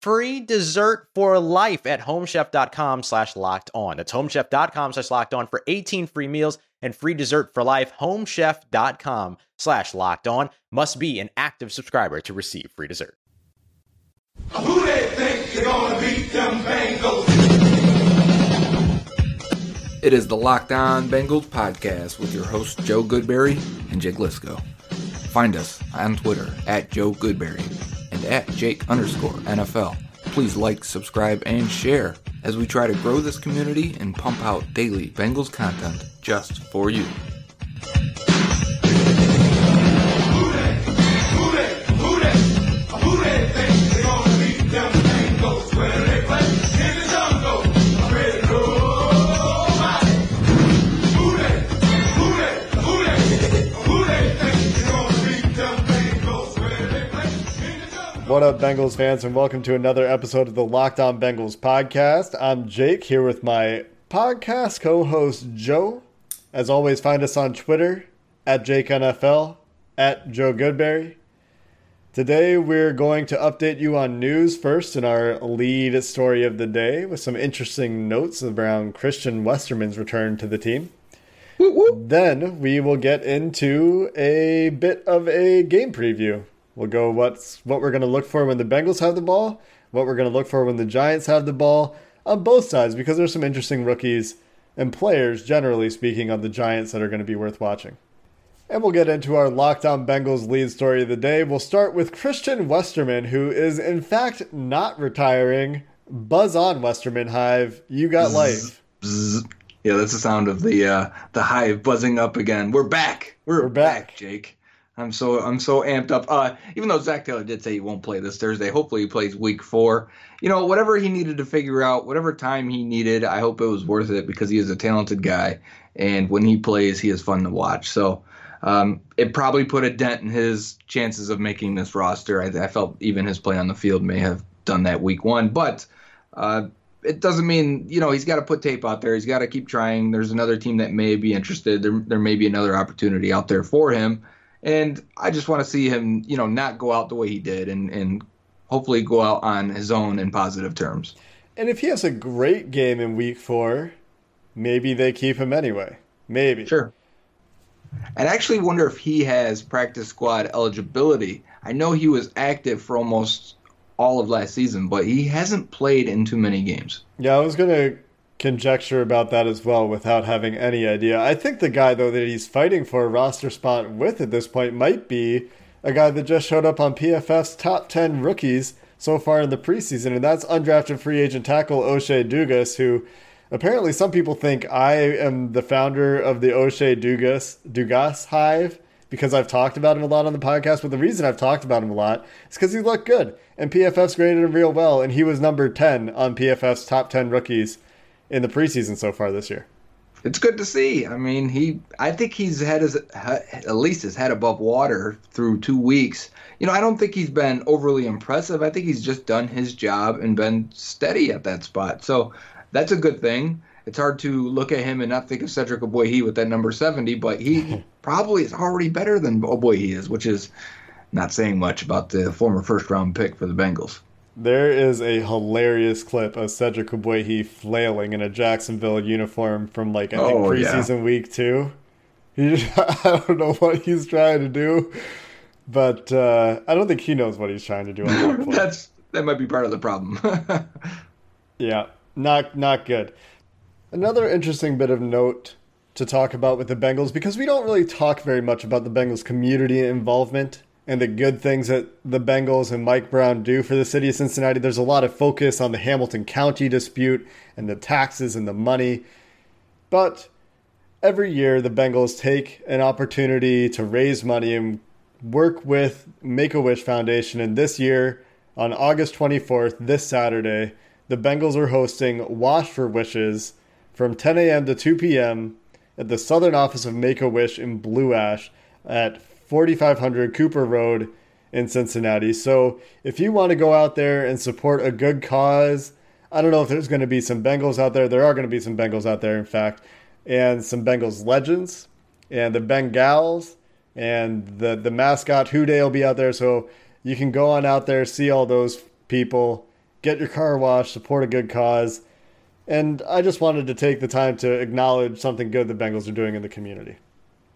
free dessert for life at homechef.com slash locked on. That's homechef.com slash locked on for 18 free meals and free dessert for life. Homechef.com slash locked on must be an active subscriber to receive free dessert. Who they think they're gonna beat them Bengals? It is the Locked On Bengals podcast with your hosts Joe Goodberry and Jake Liskow. Find us on Twitter at Joe Goodberry and at Jake underscore NFL. Please like, subscribe, and share as we try to grow this community and pump out daily Bengals content just for you. What up, Bengals fans, and welcome to another episode of the Locked On Bengals podcast. I'm Jake here with my podcast co host, Joe. As always, find us on Twitter at JakeNFL, at Joe Goodberry. Today, we're going to update you on news first in our lead story of the day with some interesting notes around Christian Westerman's return to the team. Then we will get into a bit of a game preview. We'll go what's what we're going to look for when the Bengals have the ball, what we're going to look for when the Giants have the ball on both sides because there's some interesting rookies and players generally speaking on the Giants that are going to be worth watching. And we'll get into our Locked On Bengals lead story of the day. We'll start with Christian Westerman, who is in fact not retiring. Buzz on, Westerman Hive. You got life. Yeah, that's the sound of the uh, the hive buzzing up again. We're back. We're, We're back. Jake. I'm so I'm so amped up. Uh, even though Zac Taylor did say he won't play this Thursday, hopefully he plays Week Four. You know, whatever he needed to figure out, whatever time he needed, I hope it was worth it because he is a talented guy, and when he plays, he is fun to watch. So. Um, it probably put a dent in his chances of making this roster. I, I felt even his play on the field may have done that week one, but uh, it doesn't mean you know he's got to put tape out there. He's got to keep trying. There's another team that may be interested. There there may be another opportunity out there for him, and I just want to see him you know not go out the way he did and and hopefully go out on his own in positive terms. And if he has a great game in week four, maybe they keep him anyway. Maybe. Sure. And I actually wonder if he has practice squad eligibility. I know he was active for almost all of last season, but he hasn't played in too many games. Yeah, I was going to conjecture about that as well without having any idea. I think the guy, though, that he's fighting for a roster spot with at this point might be a guy that just showed up on PFF's top 10 rookies so far in the preseason, and that's undrafted free agent tackle O'Shea Dugas, who apparently some people think I am the founder of the O'Shea Dugas, Dugas Hive because I've talked about him a lot on the podcast. But the reason I've talked about him a lot is because he looked good, and PFF's graded him real well, and he was number 10 on PFF's top 10 rookies in the preseason so far this year. It's good to see. I mean, he. I think he's had his at least his head above water through two weeks. You know, I don't think he's been overly impressive. I think he's just done his job and been steady at that spot. So that's a good thing. it's hard to look at him and not think of Cedric Ogbuehi with that number 70, but he probably is already better than Ogbuehi is, which is not saying much about the former first round pick for the Bengals. There is a hilarious clip of Cedric Ogbuehi flailing in a Jacksonville uniform from like I think Oh, yeah. preseason week two. He, I don't know what he's trying to do, but uh, I don't think he knows what he's trying to do. On that. That's that might be part of the problem. Yeah, not not good. Another interesting bit of note to talk about with the Bengals because we don't really talk very much about the Bengals community involvement and the good things that the Bengals and Mike Brown do for the city of Cincinnati. There's a lot of focus on the Hamilton County dispute and the taxes and the money. But every year the Bengals take an opportunity to raise money and work with Make a Wish Foundation. And this year, on August 24th, this Saturday, the Bengals are hosting Wash for Wishes from 10 a.m. to 2 p.m. at the southern office of Make a Wish in Blue Ash at 4500 Cooper Road in Cincinnati. So if you want to go out there and support a good cause, I don't know if there's going to be some Bengals out there. There are going to be some Bengals out there, in fact, and some Bengals legends and the Bengals and the the mascot Who Dey will be out there. So you can go on out there, see all those people, get your car washed, support a good cause. And I just wanted to take the time to acknowledge something good the Bengals are doing in the community.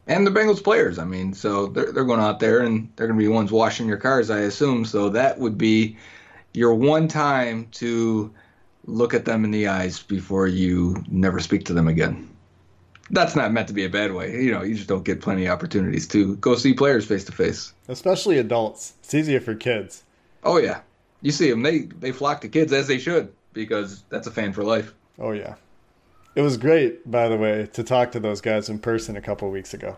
And the Bengals players. I mean, so they're they're going out there and they're going to be ones washing your cars, I assume. So that would be your one time to look at them in the eyes before you never speak to them again. That's not meant to be a bad way. You know, you just don't get plenty of opportunities to go see players face to face. Especially adults. It's easier for kids. Oh yeah, you see them. They they flock to kids as they should because that's a fan for life. Oh yeah. It was great, by the way, to talk to those guys in person a couple weeks ago.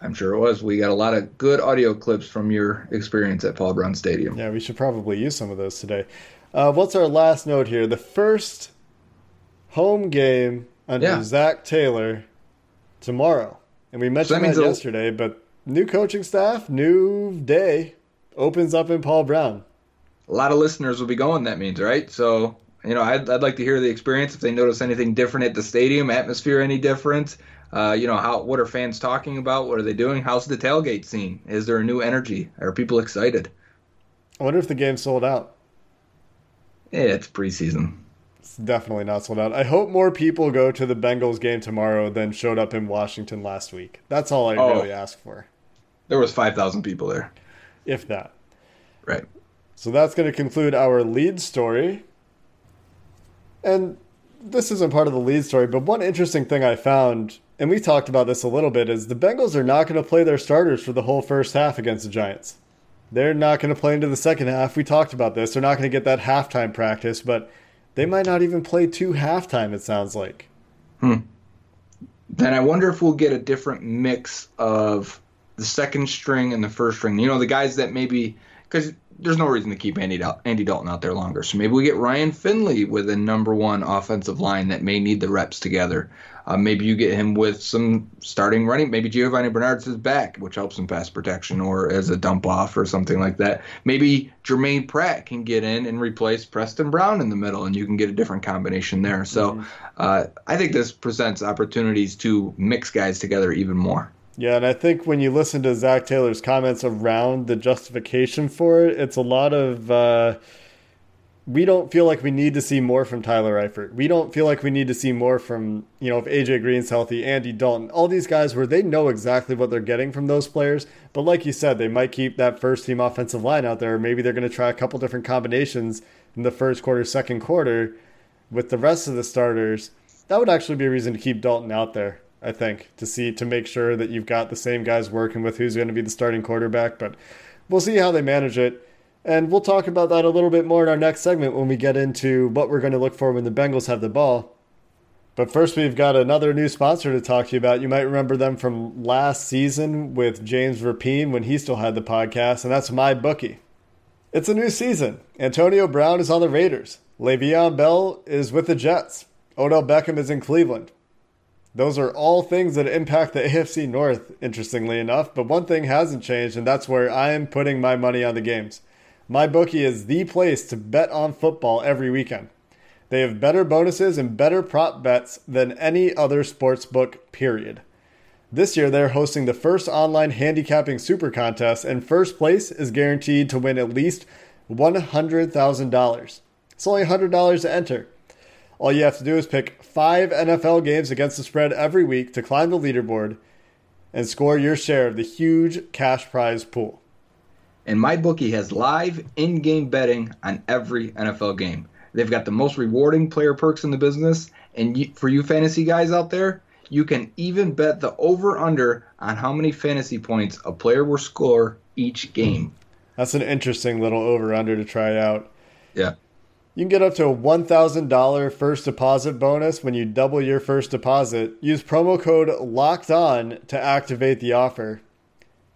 I'm sure it was. We got a lot of good audio clips from your experience at Paul Brown Stadium. Yeah, we should probably use some of those today. Uh, what's our last note here? The first home game under Yeah. Zac Taylor tomorrow. And we mentioned means that it'll- yesterday, but new coaching staff, new day opens up in Paul Brown. a lot of listeners will be going. That means right. So you know, I'd, I'd like to hear the experience if they notice anything different at the stadium, atmosphere any different. Uh, you know, how what are fans talking about? What are they doing? How's the tailgate scene? Is there a new energy? Are people excited? I wonder if the game sold out. Yeah, it's preseason. It's definitely not sold out. I hope more people go to the Bengals game tomorrow than showed up in Washington last week. That's all I Oh. really ask for, There was five thousand people there. if that. Right. So that's going to conclude our lead story. And this isn't part of the lead story, but one interesting thing I found, and we talked about this a little bit, is the Bengals are not going to play their starters for the whole first half against the Giants. They're not going to play into the second half. We talked about this. They're not going to get that halftime practice, but they might not even play two halftime, it sounds like. Hmm. Then I wonder if we'll get a different mix of the second string and the first string. You know, the guys that maybe because there's no reason to keep Andy Dal- Andy Dalton out there longer. So maybe we get Ryan Finley with a number one offensive line that may need the reps together. Uh, maybe you get him with some starting running. Maybe Giovani Bernard's is back, which helps in pass protection or as a dump off or something like that. Maybe Jermaine Pratt can get in and replace Preston Brown in the middle, and you can get a different combination there. So uh, I think this presents opportunities to mix guys together even more. Yeah, and I think when you listen to Zac Taylor's comments around the justification for it, it's a lot of uh, we don't feel like we need to see more from Tyler Eifert. We don't feel like we need to see more from, you know, if AJ Green's healthy, Andy Dalton, all these guys where they know exactly what they're getting from those players. But like you said, they might keep that first team offensive line out there. Maybe they're going to try a couple different combinations in the first quarter, second quarter with the rest of the starters. That would actually be a reason to keep Dalton out there. I think to see to make sure that you've got the same guys working with who's going to be the starting quarterback. But we'll see how they manage it, and we'll talk about that a little bit more in our next segment when we get into what we're going to look for when the Bengals have the ball. But first, we've got another new sponsor to talk to you about. You might remember them from last season with James Rapien when he still had the podcast, and that's MyBookie. It's a new season. Antonio Brown is on the Raiders. Le'Veon Bell is with the Jets. Odell Beckham is in Cleveland. Those are all things that impact the AFC North, interestingly enough. But one thing hasn't changed, and that's where I am putting my money on the games. MyBookie is the place to bet on football every weekend. They have better bonuses and better prop bets than any other sports book, period. This year, they're hosting the first online handicapping super contest, and first place is guaranteed to win at least $100,000. It's only $100 to enter. All you have to do is pick five NFL games against the spread every week to climb the leaderboard and score your share of the huge cash prize pool. And MyBookie has live in-game betting on every NFL game. They've got the most rewarding player perks in the business, and you, for you fantasy guys out there, you can even bet the over/under on how many fantasy points a player will score each game. That's an interesting little over under to try out. Yeah. You can get up to a $1,000 first deposit bonus when you double your first deposit. Use promo code LOCKED ON to activate the offer.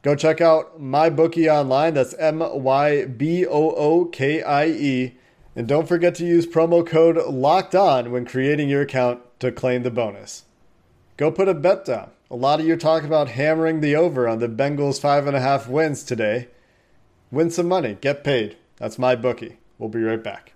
Go check out MyBookie online. That's M Y B O O K I E. And don't forget to use promo code LOCKED ON when creating your account to claim the bonus. Go put a bet down. A lot of you talk about hammering the over on the Bengals five and a half wins today. Win some money, get paid. That's MyBookie. We'll be right back.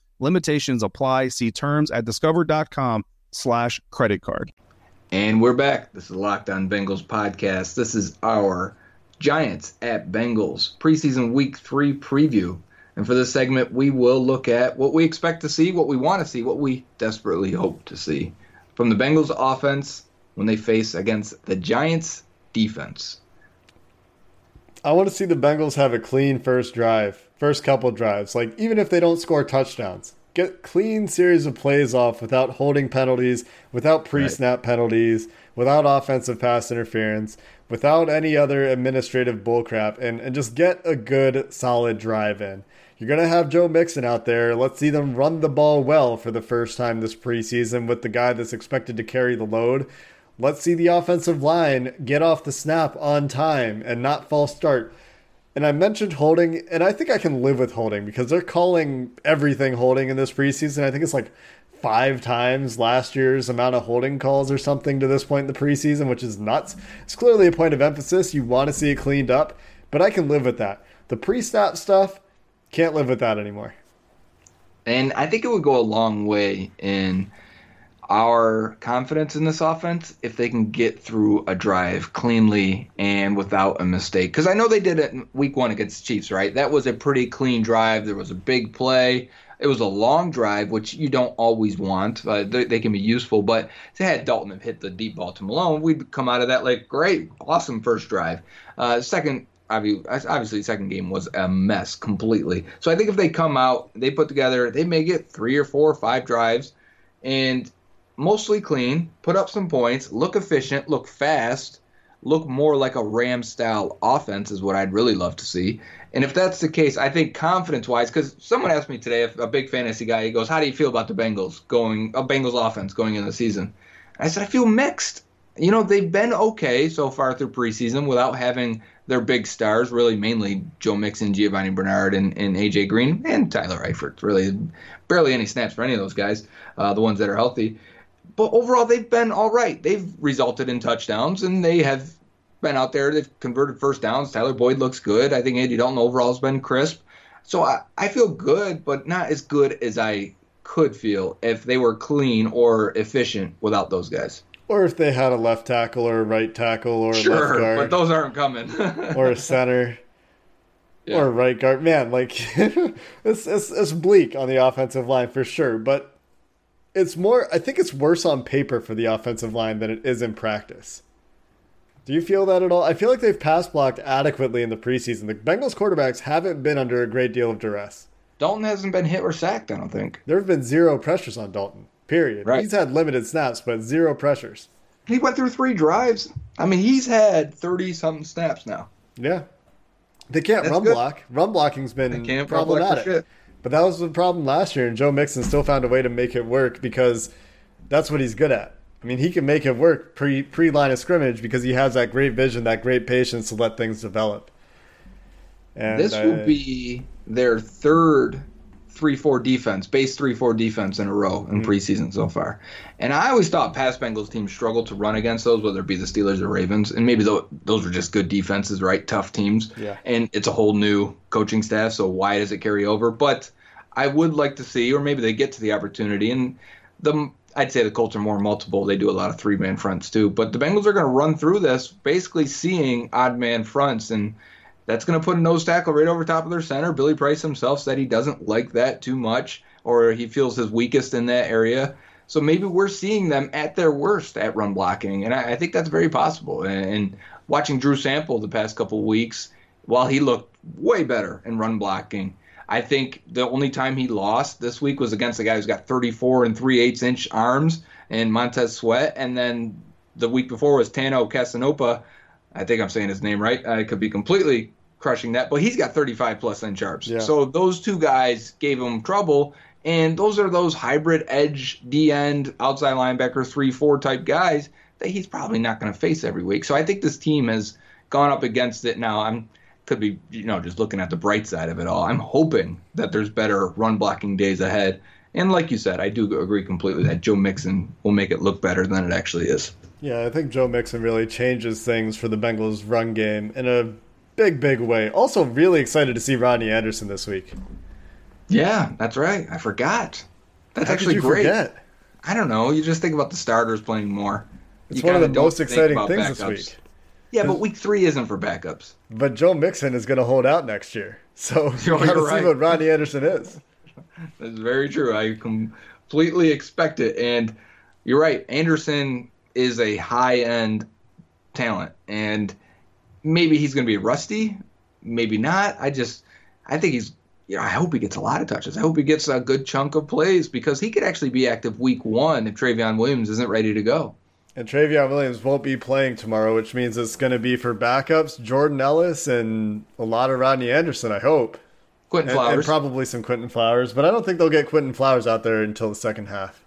Limitations apply. See terms at discover.com slash credit card. And we're back. This is Locked On Bengals podcast. This is our Giants at Bengals preseason week three preview. And for this segment, we will look at what we expect to see, what we want to see, what we desperately hope to see from the Bengals offense when they face against the Giants defense. I want to see the Bengals have a clean first drive, first couple drives. Like even if they don't score touchdowns, get clean series of plays off without holding penalties, without pre-snap penalties, without offensive pass interference, without any other administrative bullcrap, and and just get a good solid drive in. You're gonna have Joe Mixon out there. Let's see them run the ball well for the first time this preseason with the guy that's expected to carry the load. Let's see the offensive line get off the snap on time and not false start. And I mentioned holding, and I think I can live with holding because they're calling everything holding in this preseason. I think it's like five times last year's amount of holding calls or something to this point in the preseason, which is nuts. It's clearly a point of emphasis. You want to see it cleaned up, but I can live with that. The pre snap stuff, can't live with that anymore. And I think it would go a long way in our confidence in this offense if they can get through a drive cleanly and without a mistake. Because I know they did it in week one against Chiefs, right? That was a pretty clean drive. There was a big play. It was a long drive, which you don't always want. Uh, they, they can be useful, but they had Dalton have hit the deep ball to Malone, we'd come out of that like, great, awesome first drive. Uh, second, obviously, second game was a mess completely. So I think if they come out, they put together, they may get three or four or five drives, and mostly clean, put up some points, look efficient, look fast, look more like a Ram style offense is what I'd really love to see. And if that's the case, I think confidence wise, because someone asked me today, a big fantasy guy, he goes, "How do you feel about the Bengals going, a Bengals offense going into the season?" I said, "I feel mixed. You know, they've been okay so far through preseason without having their big stars, really mainly Joe Mixon, Giovani Bernard, and, and AJ Green, and Tyler Eifert. Really, barely any snaps for any of those guys, uh, the ones that are healthy. But overall, they've been all right. They've resulted in touchdowns, and they have been out there. They've converted first downs. Tyler Boyd looks good. I think Andy Dalton overall has been crisp. So I, I feel good, but not as good as I could feel if they were clean or efficient without those guys. Or if they had a left tackle or a right tackle or a left Sure, guard but those aren't coming. or a center Yeah. or a right guard. Man, like it's, it's it's bleak on the offensive line for sure, but it's more I think it's worse on paper for the offensive line than it is in practice. Do you feel that at all? I feel like they've pass blocked adequately in the preseason. The Bengals quarterbacks haven't been under a great deal of duress. Dalton hasn't been hit or sacked, I don't think. There have been zero pressures on Dalton. Period. Right. He's had limited snaps, but zero pressures. He went through three drives. I mean, he's had 30 something snaps now. Yeah. They can't That's run good. block. Run blocking's been They can't run block for problematic. But that was the problem last year, and Joe Mixon still found a way to make it work because That's what he's good at. I mean, he can make it work pre pre line of scrimmage because he has that great vision, that great patience to let things develop. And this I- will be their third three-four defense, base three-four defense in a row in mm-hmm. preseason so far. And I always thought past Bengals teams struggled to run against those, whether it be the Steelers or Ravens, and maybe tho- those were just good defenses, right? Tough teams. Yeah. And it's a whole new coaching staff, so why does it carry over? But I would like to see, or maybe they get to the opportunity, and the I'd say the Colts are more multiple. They do a lot of three man fronts too. But the Bengals are going to run through this, basically seeing odd man fronts, and that's going to put a nose tackle right over top of their center. Billy Price himself said he doesn't like that too much, or he feels his weakest in that area. So maybe we're seeing them at their worst at run blocking, and I, I think that's very possible. And, and watching Drew Sample the past couple weeks, while he looked way better in run blocking, I think the only time he lost this week was against a guy who's got 34 and 3 8 inch arms and Montez Sweat. And then the week before was Tanoh Kpassagnon. I think I'm saying his name right. I could be completely crushing that, but he's got 35 plus inch arms. Yeah. So those two guys gave him trouble. And those are those hybrid edge, D end, outside linebacker, 3 4 type guys that he's probably not going to face every week. So I think this team has gone up against it now. I'm could be you know just looking at the bright side of it all. I'm hoping that there's better run blocking days ahead. And like you said, I do agree completely that Joe Mixon will make it look better than it actually is. Yeah, I think Joe Mixon really changes things for the Bengals run game in a big, big way. Also, really excited to see Rodney Anderson this week. Yeah, that's right. I forgot. That's How actually great. forget? I don't know. You just think about the starters playing more. It's You one of the most exciting things this week. Yeah, but week three isn't for backups. But Joe Mixon is going to hold out next year. So you got to see what Rodney Anderson is. That's very true. I completely expect it. And you're right. Anderson is a high end talent. And maybe he's going to be rusty. Maybe not. I just, I think he's, you know, I hope he gets a lot of touches. I hope he gets a good chunk of plays because he could actually be active week one if Trayveon Williams isn't ready to go. And Trayveon Williams won't be playing tomorrow, which means it's going to be for backups Jordan Ellis and a lot of Rodney Anderson, I hope. Quinton And, and probably some Quinton Flowers, but I don't think they'll get Quinton Flowers out there until the second half.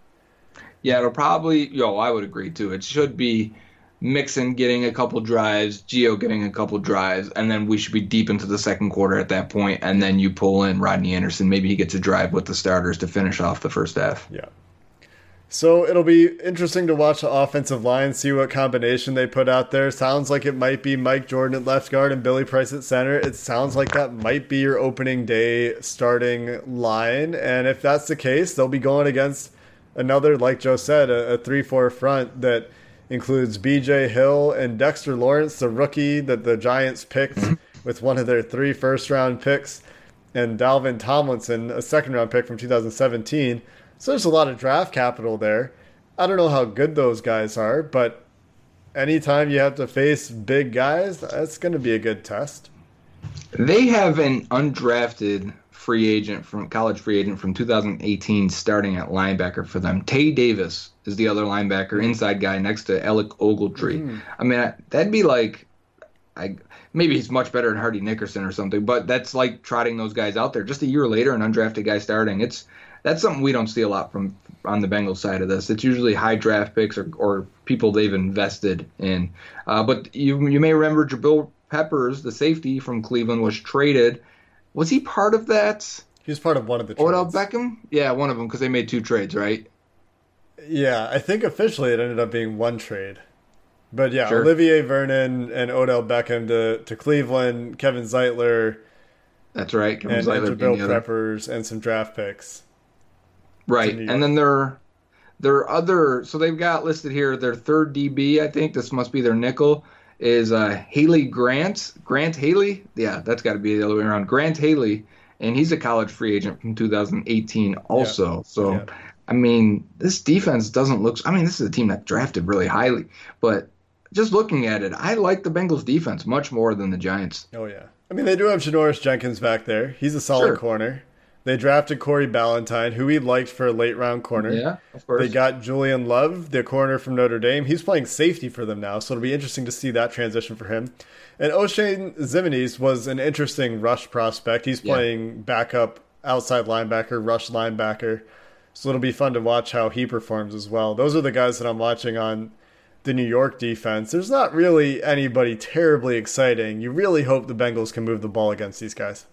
Yeah, it'll probably. Yo, I would agree too. It should be Mixon getting a couple drives, Geo getting a couple drives, and then we should be deep into the second quarter at that point, and then you pull in Rodney Anderson. Maybe he gets a drive with the starters to finish off the first half. Yeah. So it'll be interesting to watch the offensive line, see what combination they put out there. Sounds like it might be Mike Jordan at left guard and Billy Price at center. It sounds like that might be your opening day starting line. And if that's the case, they'll be going against another, like Joe said, a, a 3 4 front that includes BJ Hill and Dexter Lawrence, the rookie that the Giants picked mm-hmm. with one of their three first round picks, and Dalvin Tomlinson, a second round pick from 2017. So there's a lot of draft capital there. I don't know how good those guys are, but anytime you have to face big guys, that's going to be a good test. They have an undrafted free agent from college free agent from 2018 starting at linebacker for them. Tae Davis is the other linebacker, inside guy next to Alec Ogletree. I mean, that'd be like, I maybe he's much better than Hardy Nickerson or something, but that's like trotting those guys out there. Just a year later, an undrafted guy starting. It's that's something we don't see a lot from on the Bengals side of this. It's usually high draft picks or, or people they've invested in. Uh, but you you may remember Jabril Peppers, the safety from Cleveland, was traded. Was he part of that? He was part of one of the Odell trades. Beckham? Yeah, one of them because they made two trades, right? Yeah, I think officially it ended up being one trade. But yeah, Sure. Olivier Vernon and Odell Beckham to, to Cleveland, Kevin Zeitler, That's right. Kevin and, Zeitler and being Jabril the other. Peppers, and some draft picks. Right. to New York. And then their their other so they've got listed here their third DB, I think this must be their nickel, is uh Haley Grant. Grant Haley? Yeah, that's gotta be the other way around. Grant Haley. And he's a college free agent from 2018 also. So Yeah. I mean, this defense doesn't look I mean, this is a team that drafted really highly, but just looking at it, I like the Bengals defense much more than the Giants. Oh yeah, I mean they do have Janoris Jenkins back there. He's a solid Sure. corner. They drafted Corey Ballentine, who we liked for a late round corner. Yeah, of course. They got Julian Love, the corner from Notre Dame. He's playing safety for them now, so it'll be interesting to see that transition for him. And Oshane Ximines was an interesting rush prospect. He's Yeah. playing backup outside linebacker, rush linebacker. So it'll be fun to watch how he performs as well. Those are the guys that I'm watching on the New York defense. There's not really anybody terribly exciting. You really hope the Bengals can move the ball against these guys.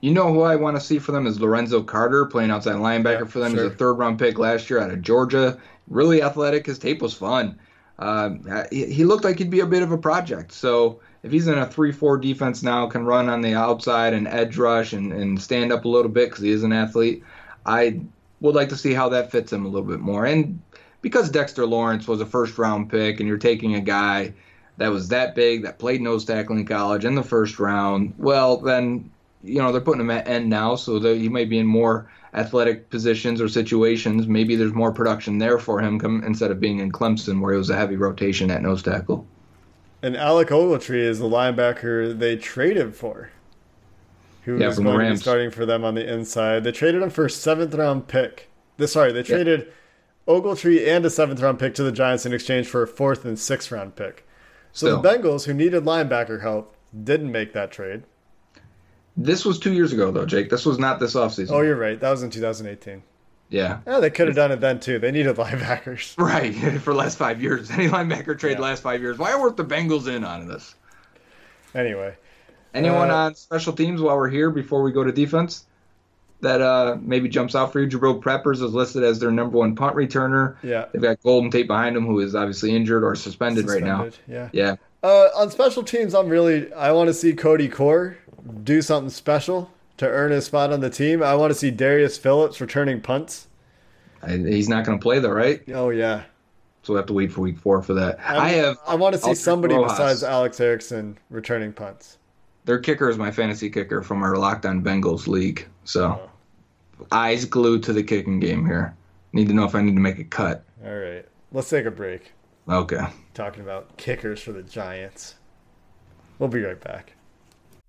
You know who I want to see for them is Lorenzo Carter playing outside linebacker Yeah, for them. sure. He's a third round pick last year out of Georgia. Really athletic. His tape was fun. Um, he, he looked like he'd be a bit of a project. So if he's in a 3 4 defense now, can run on the outside and edge rush and, and stand up a little bit because he is an athlete, I would like to see how that fits him a little bit more. And because Dexter Lawrence was a first round pick and you're taking a guy that was that big, that played nose tackle in college in the first round, well, then, you know, they're putting him at end now, so that he may be in more athletic positions or situations. Maybe there's more production there for him come, instead of being in Clemson, where it was a heavy rotation at nose tackle. And Alec Ogletree is the linebacker they traded for, who Yeah, is going to be starting for them on the inside. They traded him for a seventh round pick. They, sorry, they traded Ogletree and a seventh round pick to the Giants in exchange for a fourth and sixth round pick. So Still. the Bengals, who needed linebacker help, didn't make that trade. This was two years ago, though, Jake. This was not this offseason. Oh, you're right. That was in 2018. yeah. Yeah, they could have done it then too. They needed linebackers. Right, for the last five years. Any linebacker trade Yeah. last five years. Why weren't the Bengals in on this? Anyway, Anyone Uh, on special teams while we're here before we go to defense that uh, maybe jumps out for you? Jabril Peppers is listed as their number one punt returner. yeah. They've got Golden Tate behind him, who is obviously injured or suspended, right now. Yeah. Yeah, Uh, on special teams, I'm really I want to see Cody Core do something special to earn his spot on the team. I want to see Darius Phillips returning punts. I, he's not going to play though, right? Oh yeah, So we have to wait for week four for that. I, have. I want to see somebody Rojas. besides Alex Erickson returning punts. Their kicker is my fantasy kicker from our Locked On Bengals league. So Oh. eyes glued to the kicking game here. Need to know if I need to make a cut. All right, let's take a break. Okay. Talking about kickers for the Giants. We'll be right back.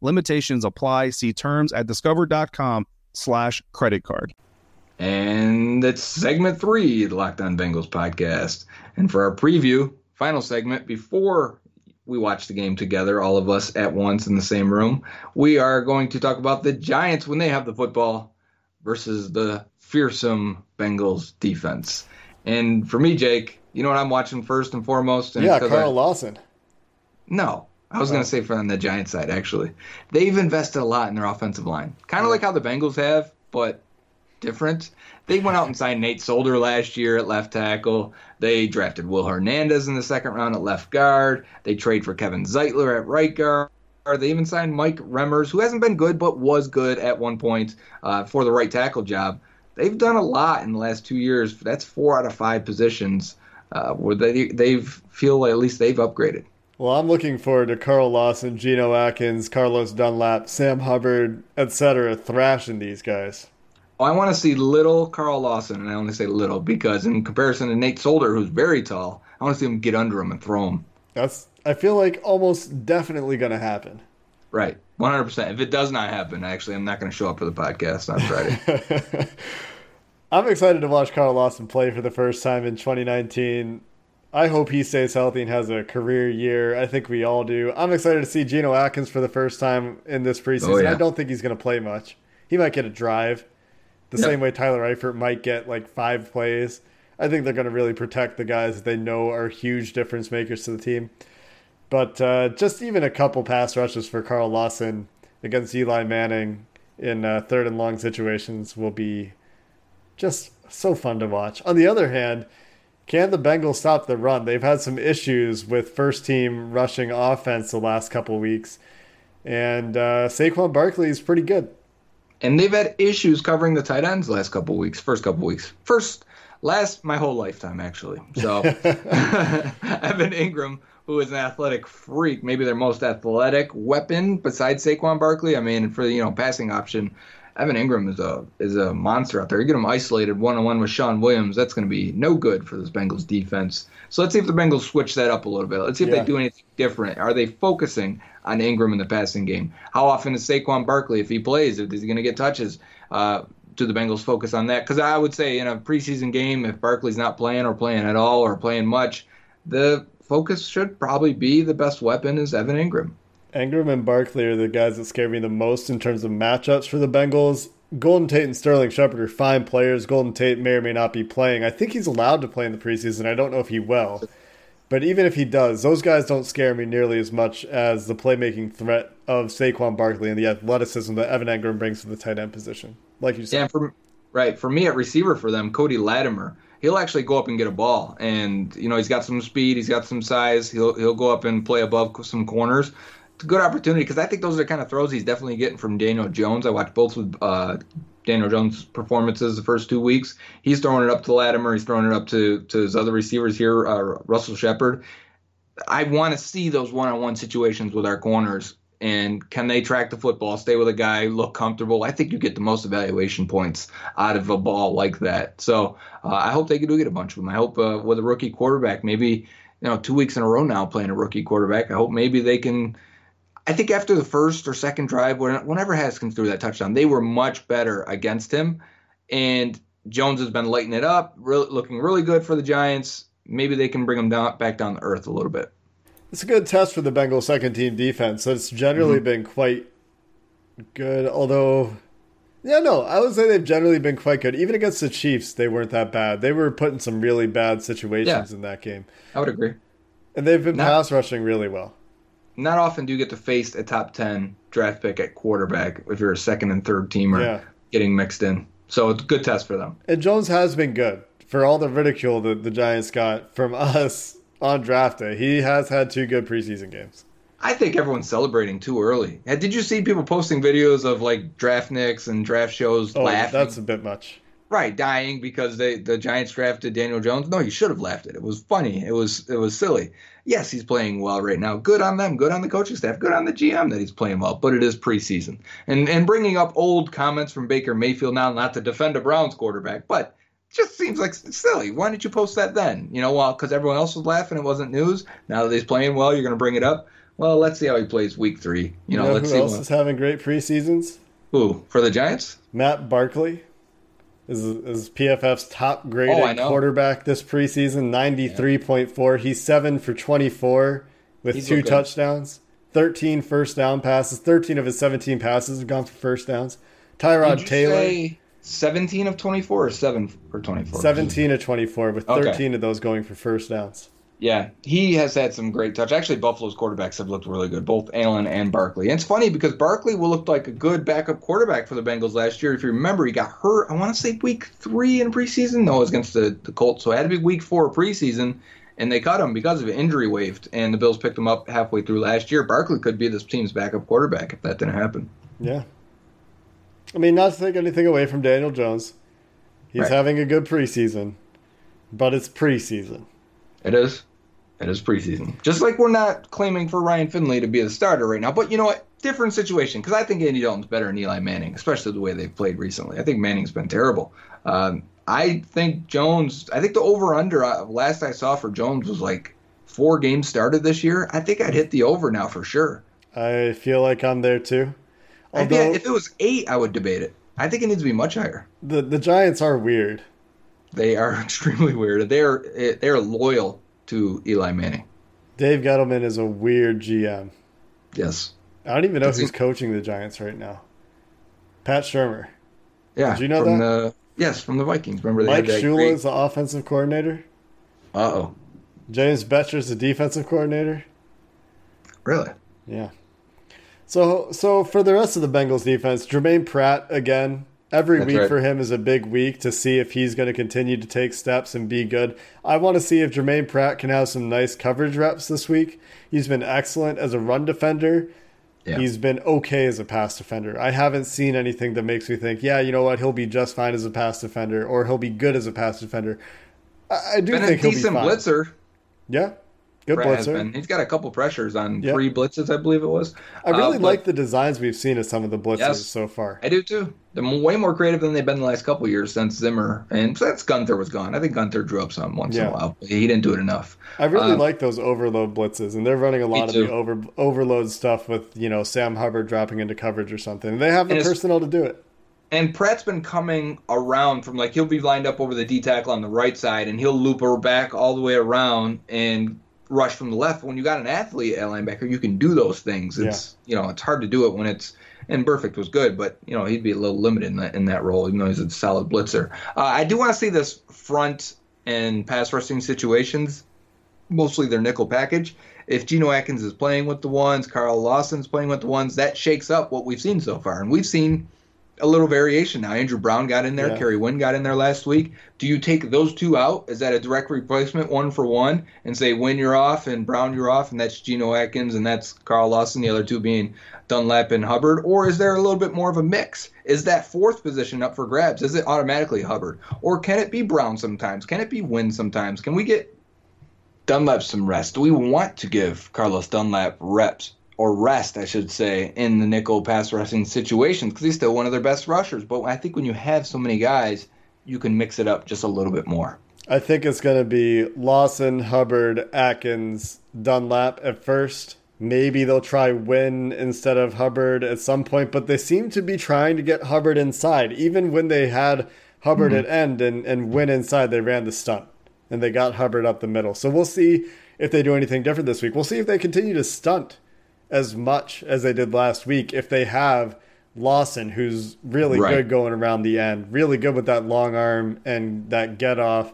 Limitations apply. See terms at discover.com slash credit card. And it's segment three, the Locked On Bengals podcast. And for our preview, final segment, before we watch the game together, all of us at once in the same room, we are going to talk about the Giants when they have the football versus the fearsome Bengals defense. And for me, Jake, you know what I'm watching first and foremost? And yeah, it's 'cause I- Carl Lawson. no, I was going to say from the Giants side, actually. They've invested a lot in their offensive line. Kind of like how the Bengals have, but different. They went out and signed Nate Solder last year at left tackle. They drafted Will Hernandez in the second round at left guard. They trade for Kevin Zeitler at right guard. They even signed Mike Remmers, who hasn't been good but was good at one point uh, for the right tackle job. They've done a lot in the last two years. That's four out of five positions uh, where they they feel at least they've upgraded. Well, I'm looking forward to Carl Lawson, Geno Atkins, Carlos Dunlap, Sam Hubbard, etc. thrashing these guys. Oh, I want to see little Carl Lawson, and I only say little because in comparison to Nate Solder, who's very tall, I want to see him get under him and throw him. That's I feel like almost definitely going to happen. Right, 100%. If it does not happen, actually, I'm not going to show up for the podcast on Friday. I'm excited to watch Carl Lawson play for the first time in 2019. I hope he stays healthy and has a career year. I think we all do. I'm excited to see Geno Atkins for the first time in this preseason. Oh, yeah. I don't think he's going to play much. He might get a drive, the Yep. same way Tyler Eifert might get like five plays. I think they're going to really protect the guys that they know are huge difference makers to the team. But uh, just even a couple pass rushes for Carl Lawson against Eli Manning in uh, third and long situations will be just so fun to watch. On the other hand, can the Bengals stop the run? They've had some issues with first team rushing offense the last couple weeks, and uh, Saquon Barkley is pretty good. and they've had issues covering the tight ends the last couple weeks, first couple weeks. First, last, my whole lifetime, actually. So, Evan Engram, who is an athletic freak, maybe their most athletic weapon besides Saquon Barkley. I mean, for, the you know, passing option, Evan Engram is a is a monster out there. You get him isolated one on one with Shawn Williams, that's going to be no good for this Bengals defense. So let's see if the Bengals switch that up a little bit. Let's see if Yeah. they do anything different. Are they focusing on Engram in the passing game? How often is Saquon Barkley, if he plays, if he's going to get touches? Uh, do the Bengals focus on that? Because I would say in a preseason game, if Barkley's not playing or playing at all or playing much, the focus should probably be the best weapon is Evan Engram. Engram and Barkley are the guys that scare me the most in terms of matchups for the Bengals. Golden Tate and Sterling Shepard are fine players. Golden Tate may or may not be playing. I think he's allowed to play in the preseason. I don't know if he will. But even if he does, those guys don't scare me nearly as much as the playmaking threat of Saquon Barkley and the athleticism that Evan Engram brings to the tight end position. Like you Yeah, said. and for right for me at receiver for them, Cody Latimer. He'll actually go up and get a ball, and you know he's got some speed, he's got some size. He'll he'll go up and play above some corners. Good opportunity because I think those are the kind of throws he's definitely getting from Daniel Jones. I watched both with uh, Daniel Jones' performances the first two weeks. He's throwing it up to Latimer. He's throwing it up to to his other receivers here, uh, Russell Shepard. I want to see those one-on-one situations with our corners. And can they track the football, stay with a guy, look comfortable? I think you get the most evaluation points out of a ball like that. So uh, I hope they do get a bunch of them. I hope uh, with a rookie quarterback, maybe you know two weeks in a row now playing a rookie quarterback. I hope maybe they can. I think after the first or second drive, when- whenever Haskins threw that touchdown, they were much better against him, and Jones has been lighting it up, really, looking really good for the Giants. Maybe they can bring him down back down to earth a little bit. It's a good test for the Bengals second team defense. It's generally mm-hmm. been quite good, although yeah, no, I would say they've generally been quite good. Even against the Chiefs, they weren't that bad. They were put in some really bad situations Yeah. in that game. I would agree. And they've been Not- pass rushing really well. Not often do you get to face a top ten draft pick at quarterback if you're a second and third teamer Yeah. getting mixed in. So it's a good test for them. And Jones has been good. For all the ridicule that the Giants got from us on draft day, he has had two good preseason games. I think everyone's celebrating too early. Did you see people posting videos of like draft nicks and draft shows Oh, laughing? that's a bit much. Right, dying because they the Giants drafted Daniel Jones. No, you should have laughed at it. It was funny. It was it was silly. Yes, he's playing well right now. Good on them. Good on the coaching staff. Good on the GM that he's playing well. But it is preseason, and and bringing up old comments from Baker Mayfield now, not to defend a Browns quarterback, but just seems like silly. Why didn't you post that then? You know, well, because everyone else was laughing, it wasn't news. Now that he's playing well, you're going to bring it up. Well, let's see how he plays week three. You You know, know, let's who see else what, is having great preseasons? who for the Giants. Matt Barkley is, is PFF's top graded Oh, quarterback this preseason, 93.4. He's 7 for 24 with He's two touchdowns, 13 first down passes. 13 of his 17 passes have gone for first downs. Tyrod Taylor, say 17 of 24 or 7 for 24? 17 of 24, with Okay. 13 of those going for first downs. Yeah, he has had some great touch. Actually, Buffalo's quarterbacks have looked really good, both Allen and Barkley. And it's funny because Barkley will look like a good backup quarterback for the Bengals last year. If you remember, he got hurt, I want to say week three in preseason. No, it was against the, the Colts. So it had to be week four preseason, and they cut him because of it, injury waived. And the Bills picked him up halfway through last year. Barkley could be this team's backup quarterback if that didn't happen. Yeah. I mean, not to take anything away from Daniel Jones. He's Right. having a good preseason, but it's preseason. It is. It is preseason. Just like we're not claiming for Ryan Finley to be the starter right now. But you know what? Different situation because I think Andy Dalton's better than Eli Manning, especially the way they've played recently. I think Manning's been terrible. Um, I think Jones. I think the over under uh, last I saw for Jones was like four games started this year. I think I'd hit the over now for sure. I feel like I'm there too. Although if it was eight, I would debate it. I think it needs to be much higher. the the Giants are weird. They are extremely weird. They're eh, they're loyal to Eli Manning. Dave Gettleman is a weird GM. Yes. I don't even know who's coaching the Giants right now. Pat Shurmur. Yeah. Did you know that? The, yes, from the Vikings. Remember Mike Shula great- is the offensive coordinator. Uh oh. James Bettcher's the defensive coordinator. Really? Yeah. So so for the rest of the Bengals defense, Jermaine Pratt again. Every That's week right. for him is a big week to see if he's going to continue to take steps and be good. I want to see if Jermaine Pratt can have some nice coverage reps this week. He's been excellent as a run defender. Yeah. He's been okay as a pass defender. I haven't seen anything that makes me think, yeah, you know what, he'll be just fine as a pass defender, or he'll be good as a pass defender. I, I do Been a think he'll be decent fine. blitzer. Yeah, Good Pratt has blitzer. been. He's got a couple pressures on Yep. three blitzes, I believe it was. I really Uh, like the designs we've seen of some of the blitzes Yes. so far. I do too. They're way more creative than they've been the last couple of years since Zimmer and since Guenther was gone. I think Guenther drew up some once in Yeah. a while. But he didn't do it enough. I really Uh, like those overload blitzes, and they're running a lot of too. the over overload stuff with you know Sam Hubbard dropping into coverage or something. They have the And personnel to do it. And Pratt's been coming around from like he'll be lined up over the D tackle on the right side, and he'll loop her back all the way around and rush from the left. When you got an athlete at linebacker, you can do those things. It's you know it's hard to do it when it's and Burfict was good, but you know he'd be a little limited in that in that role, even though he's a solid blitzer. Uh, I do want to see this front and pass rushing situations, mostly their nickel package. If Geno Atkins is playing with the ones, Carl Lawson's playing with the ones, that shakes up what we've seen so far, and we've seen a little variation now. Andrew Brown got in there, Yeah. Kerry Wynn got in there last week. Do you take those two out? Is that a direct replacement, one for one, and say Wynn you're off and Brown you're off, and that's Geno Atkins and that's Carl Lawson, the other two being Dunlap and Hubbard? Or is there a little bit more of a mix? Is that fourth position up for grabs? Is it automatically Hubbard? Or can it be Brown sometimes? Can it be Wynn sometimes? Can we get Dunlap some rest? Do we want to give Carlos Dunlap reps or rest, I should say, in the nickel pass rushing situations because he's still one of their best rushers. But I think when you have so many guys, you can mix it up just a little bit more. I think it's going to be Lawson, Hubbard, Atkins, Dunlap at first. Maybe they'll try Wynn instead of Hubbard at some point, but they seem to be trying to get Hubbard inside. Even when they had Hubbard mm-hmm. at end and, and Wynn inside, they ran the stunt and they got Hubbard up the middle. So we'll see if they do anything different this week. We'll see if they continue to stunt as much as they did last week. If they have Lawson, who's really Right. good going around the end, really good with that long arm and that get off.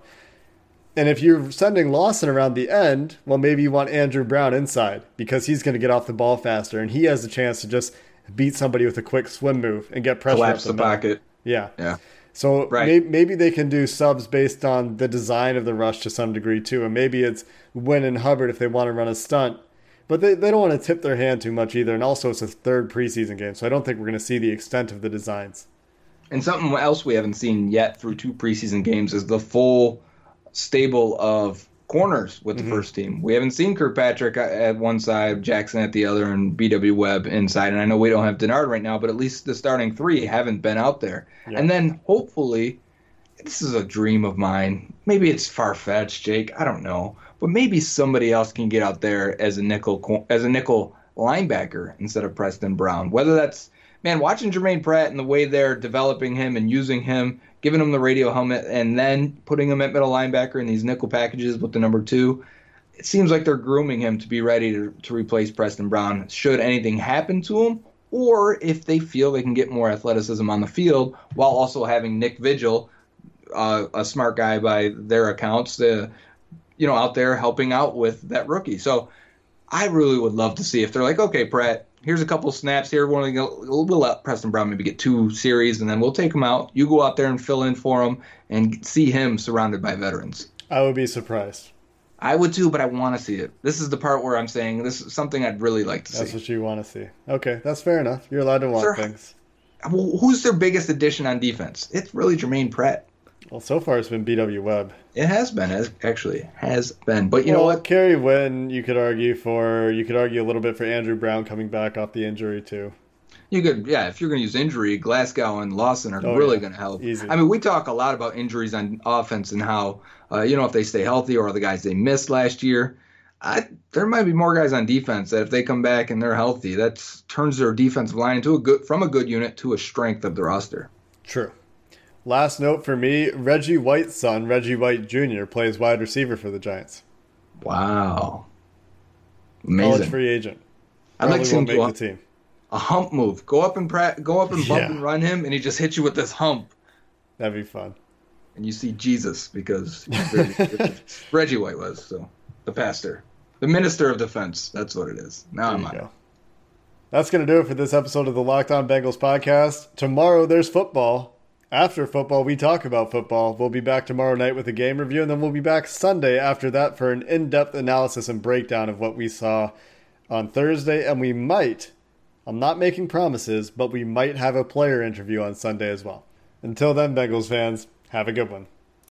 And if you're sending Lawson around the end, well, maybe you want Andrew Brown inside because he's going to get off the ball faster and he has a chance to just beat somebody with a quick swim move and get pressure Collapse the middle. pocket. Yeah. Yeah. So Right. may- maybe they can do subs based on the design of the rush to some degree too, and maybe it's Wynn and Hubbard if they want to run a stunt. But they, they don't want to tip their hand too much either, and also it's a third preseason game, so I don't think we're going to see the extent of the designs. And something else we haven't seen yet through two preseason games is the full stable of corners with the mm-hmm. first team. We haven't seen Kirkpatrick at one side, Jackson at the other, and BW Webb inside. And I know we don't have Dennard right now, but at least the starting three haven't been out there. Yeah. And then hopefully, this is a dream of mine. Maybe it's far fetched, Jake. I don't know, but maybe somebody else can get out there as a nickel as a nickel linebacker instead of Preston Brown. Whether that's man, watching Germaine Pratt and the way they're developing him and using him, giving him the radio helmet, and then putting him at middle linebacker in these nickel packages with the number two, it seems like they're grooming him to be ready to, to replace Preston Brown should anything happen to him, or if they feel they can get more athleticism on the field while also having Nick Vigil, uh, a smart guy by their accounts, uh, you know, out there helping out with that rookie. So I really would love to see if they're like, okay, Pratt, here's a couple snaps here. We're going to we'll let Preston Brown maybe get two series, and then we'll take him out. You go out there and fill in for him, and see him surrounded by veterans. I would be surprised. I would too, but I want to see it. This is the part where I'm saying this is something I'd really like to That's see. That's what you want to see. Okay, that's fair enough. You're allowed to want Sure. things. Well, who's their biggest addition on defense? It's really Germaine Pratt. Well, so far it's been BW Webb. It has been, as- actually, has been. But you well, know what? Kerry Wynn, you could argue for. You could argue a little bit for Andrew Brown coming back off the injury too. You could, yeah. If you're going to use injury, Glasgow and Lawson are Oh, really yeah. going to help. Easy. I mean, we talk a lot about injuries on offense and how, uh, you know, if they stay healthy or the guys they missed last year. I, there might be more guys on defense that if they come back and they're healthy, that turns their defensive line into a good from a good unit to a strength of the roster. True. Last note for me: Reggie White's son, Reggie White Jr., plays wide receiver for the Giants. Wow, Amazing. College free agent. I'd like to see him Probably do a, make the team. a hump move. Go up and pra- go up and bump Yeah. and run him, and he just hits you with this hump. That'd be fun. and you see Jesus because very- Reggie White was so the pastor, the minister of defense. That's what it is. Now There I'm on. go. That's going to do it for this episode of the Locked On Bengals podcast. Tomorrow there's football. After football, we talk about football. We'll be back tomorrow night with a game review, and then we'll be back Sunday after that for an in depth analysis and breakdown of what we saw on Thursday. And we might, I'm not making promises, but we might have a player interview on Sunday as well. Until then, Bengals fans, have a good one.